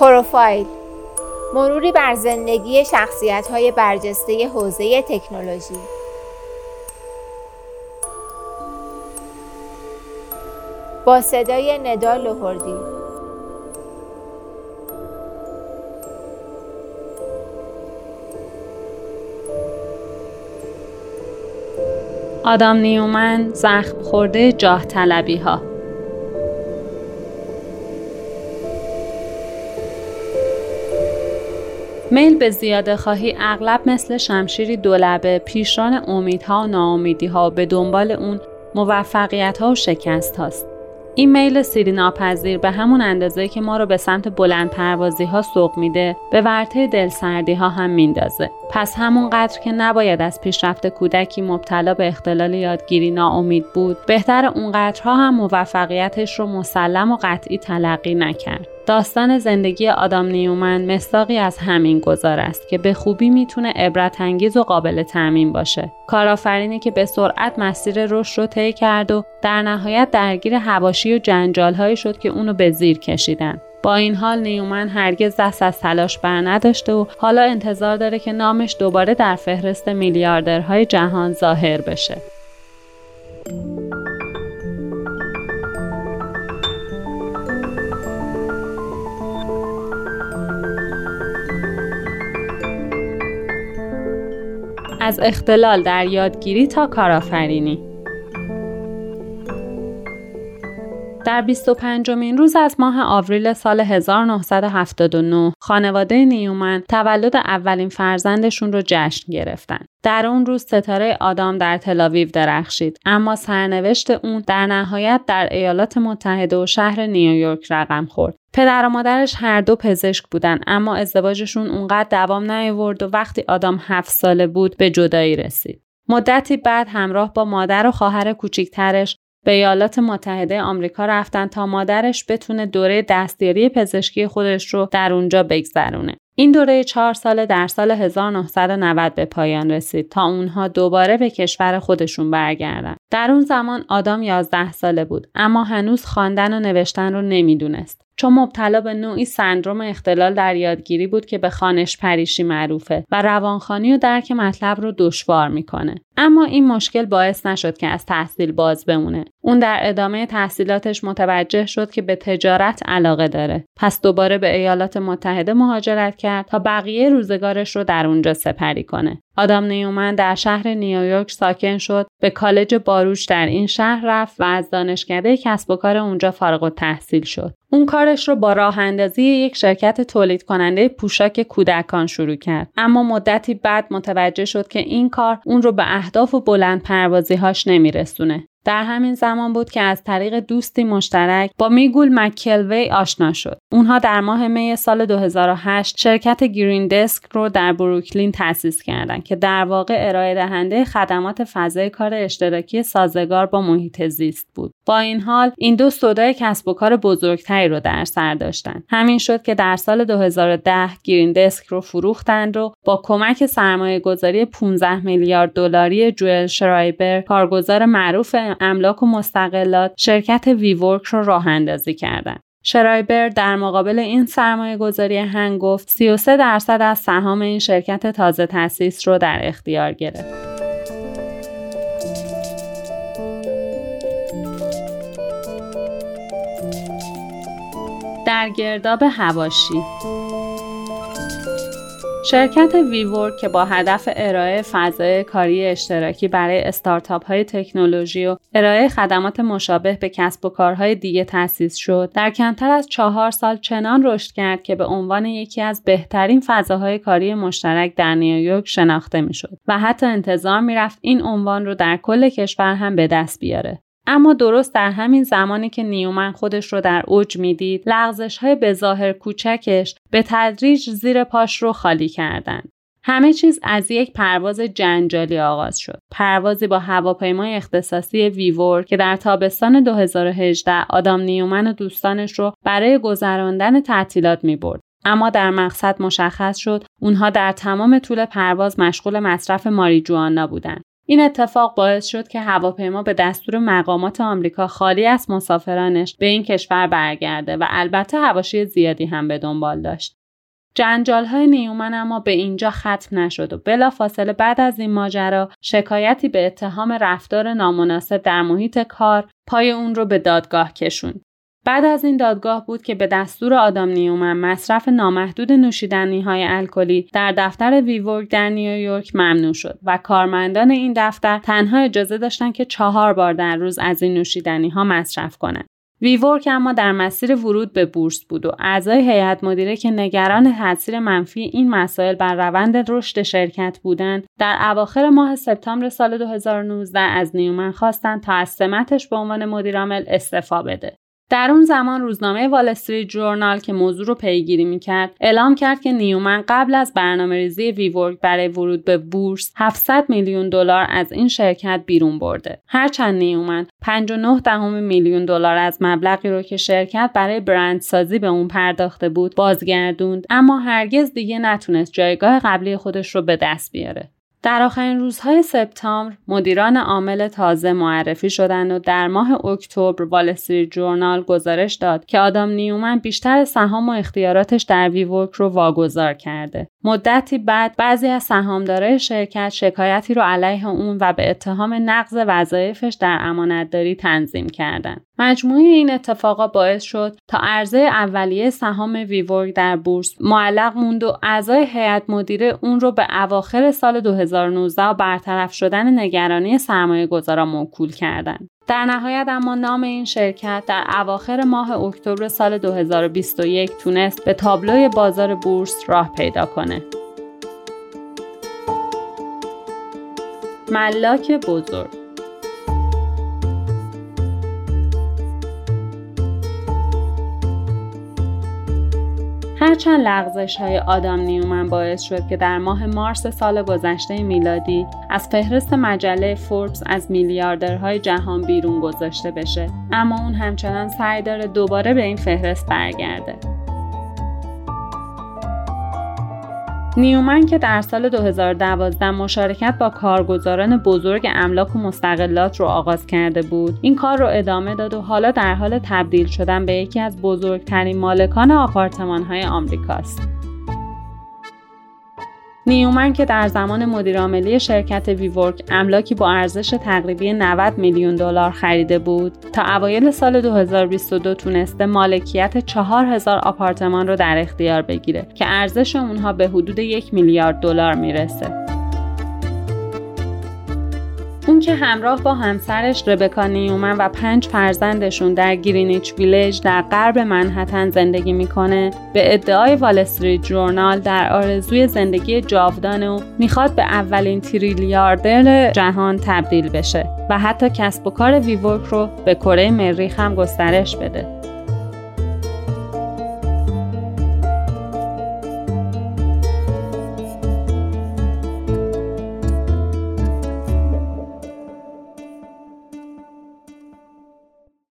پروفایل. مروری بر زندگی شخصیت های برجسته حوزه تکنولوژی. با صدای ندا لوهردی آدام نیومن زخم خورده جاه طلبی ها میل به زیاده خواهی اغلب مثل شمشیری دولبه پیشران امیدها و ناامیدیها به دنبال اون موفقیت ها و شکست هاست. این میل سیری ناپذیر به همون اندازه که ما رو به سمت بلند پروازی ها سوق میده به ورطه دلسردی ها هم میندازه پس همونقدر که نباید از پیشرفت کودکی مبتلا به اختلال یادگیری ناامید بود بهتر اونقدرها هم موفقیتش رو مسلم و قطعی تلقی نکرد داستان زندگی آدام نیومن مستاقی از همین گذار است که به خوبی می‌تونه عبرت انگیز و قابل تعمین باشه. کارآفرینی که به سرعت مسیر رشد رو طی کرد و در نهایت درگیر هواشی و جنجالهایی شد که اونو به زیر کشیدن. با این حال نیومن هرگز دست از تلاش بر نداشته و حالا انتظار داره که نامش دوباره در فهرست میلیاردرهای جهان ظاهر بشه. از اختلال در یادگیری تا کارآفرینی در 25 مین روز از ماه آوریل سال 1979 خانواده نیومن تولد اولین فرزندشون رو جشن گرفتن. در اون روز ستاره آدام در تلاویو درخشید اما سرنوشت اون در نهایت در ایالات متحده و شهر نیویورک رقم خورد. پدر و مادرش هر دو پزشک بودن اما ازدواجشون اونقدر دوام نیاورد و وقتی آدام هفت ساله بود به جدایی رسید. مدتی بعد همراه با مادر و خواهر کوچیکترش به ایالات متحده آمریکا رفتن تا مادرش بتونه دوره دستیاری پزشکی خودش رو در اونجا بگذرونه. این دوره چهار ساله در سال 1990 به پایان رسید تا اونها دوباره به کشور خودشون برگردن. در اون زمان آدام 11 ساله بود اما هنوز خواندن و نوشتن رو نمی‌دونست. چون مبتلا به نوعی سندروم اختلال در یادگیری بود که به خانش پریشی معروفه و روانخانی و درک مطلب رو دشوار می‌کنه. اما این مشکل باعث نشد که از تحصیل باز بمونه. اون در ادامه تحصیلاتش متوجه شد که به تجارت علاقه داره. پس دوباره به ایالات متحده مهاجرت کرد تا بقیه روزگارش رو در اونجا سپری کنه. آدام نیومن در شهر نیویورک ساکن شد به کالج باروش در این شهر رفت و از دانشکده کسب و کار اونجا فارغ و تحصیل شد. اون کارش رو با راه اندازی یک شرکت تولید کننده پوشاک کودکان شروع کرد. اما مدتی بعد متوجه شد که این کار اون رو به اهداف و بلند پروازی هاش نمیرسونه. در همین زمان بود که از طریق دوستی مشترک با میگول مکلوی آشنا شد. اونها در ماه می سال 2008 شرکت گرین دسک رو در بروکلین تأسیس کردند که در واقع ارائه دهنده خدمات فضای کار اشتراکی سازگار با محیط زیست بود. با این حال این دو صدای کسب و کار بزرگتری رو در سر داشتند. همین شد که در سال 2010 گرین دسک رو فروختند و با کمک سرمایه گذاری 15 میلیارد دلاری جوئل شرایبر کارگزار معروف املاک و مستقلات شرکت ویورک رو راه اندازی کردند. شرایبر در مقابل این سرمایه گذاری هنگ گفت 33 درصد از سهام این شرکت تازه تأسیس رو در اختیار گرفت. در گرداب هواشی شرکت ویورک که با هدف ارائه فضای کاری اشتراکی برای استارتاپ های تکنولوژی و ارائه خدمات مشابه به کسب و کارهای دیگه تأسیس شد در کمتر از چهار سال چنان رشد کرد که به عنوان یکی از بهترین فضاهای کاری مشترک در نیویورک شناخته می‌شد و حتی انتظار می‌رفت این عنوان رو در کل کشور هم به دست بیاره. اما درست در همین زمانی که نیومن خودش رو در اوج می‌دید لغزش های به ظاهر کوچکش به تدریج زیر پاش رو خالی کردند. همه چیز از یک پرواز جنجالی آغاز شد. پروازی با هواپیمای اختصاصی ویور که در تابستان 2018 آدام نیومن و دوستانش رو برای گذراندن تعطیلات می برد. اما در مقصد مشخص شد اونها در تمام طول پرواز مشغول مصرف ماریجوانا بودند. این اتفاق باعث شد که هواپیما به دستور مقامات آمریکا خالی از مسافرانش به این کشور برگرده و البته هواشی زیادی هم به دنبال داشت. جنجال های نیومن اما به اینجا ختم نشد و بلا فاصله بعد از این ماجرا شکایتی به اتهام رفتار نامناسب در محیط کار پای اون رو به دادگاه کشوند. بعد از این دادگاه بود که به دستور آدام نیومن مصرف نامحدود نوشیدنی های الکلی در دفتر ویورک در نیویورک ممنوع شد و کارمندان این دفتر تنها اجازه داشتند که چهار بار در روز از این نوشیدنی ها مصرف کنند. WeWork اما در مسیر ورود به بورس بود و اعضای هیئت مدیره که نگران تاثیر منفی این مسائل بر روند رشد شرکت بودند در اواخر ماه سپتامبر سال 2019 از نیومن خواستند تا از سمتش به عنوان مدیرعامل استعفا بده در اون زمان روزنامه وال استریت جورنال که موضوع رو پیگیری می‌کرد اعلام کرد که نیومن قبل از برنامه ریزی WeWork برای ورود به بورس 700 میلیون دلار از این شرکت بیرون برده. هرچند نیومن 5 و 9 دهم میلیون دلار از مبلغی رو که شرکت برای برندسازی به اون پرداخته بود بازگردوند اما هرگز دیگه نتونست جایگاه قبلی خودش رو به دست بیاره. در آخرین روزهای سپتامبر مدیران عامل تازه معرفی شدند و در ماه اکتبر وال جورنال گزارش داد که آدام نیومن بیشتر سهام و اختیاراتش در WeWork رو واگذار کرده. مدتی بعد بعضی از سهامدارای شرکت شکایتی رو علیه اون و به اتهام نقض وظایفش در امانتداری تنظیم کردند. مجموعه این اتفاقا باعث شد تا عرضه اولیه سهام WeWork در بورس معلق موند و اعضای هیئت مدیره اون رو به اواخر سال 2019 و برطرف شدن نگرانی سرمایه گذارا موکول کردند. در نهایت اما نام این شرکت در اواخر ماه اکتبر سال 2021 تونست به تابلوی بازار بورس راه پیدا کنه. ملاک بزرگ هرچند لغزش های آدام نیومن باعث شد که در ماه مارس سال گذشته میلادی از فهرست مجله فوربس از میلیاردرهای جهان بیرون گذاشته بشه. اما اون همچنان سعی داره دوباره به این فهرست برگرده. نیومن که در سال 2012 مشارکت با کارگزاران بزرگ املاک و مستقلات رو آغاز کرده بود. این کار رو ادامه داد و حالا در حال تبدیل شدن به یکی از بزرگترین مالکان آپارتمان های آمریکاست. نیومن که در زمان مدیرعاملی شرکت ویورک املاکی با ارزش تقریبی 90 میلیون دلار خریده بود تا اوایل سال 2022 تونسته مالکیت 4000 آپارتمان رو در اختیار بگیره که ارزش اونها به حدود یک میلیارد دلار می‌رسه. که همراه با همسرش ربکا نیومن و پنج فرزندشون در گرینیچ ویلیج در غرب منهتن زندگی می‌کنه به ادعای وال استریت جورنال در آرزوی زندگی جاودانه و می‌خواد به اولین تریلیاردر جهان تبدیل بشه و حتی کسب و کار WeWork رو به کره مریخ هم گسترش بده.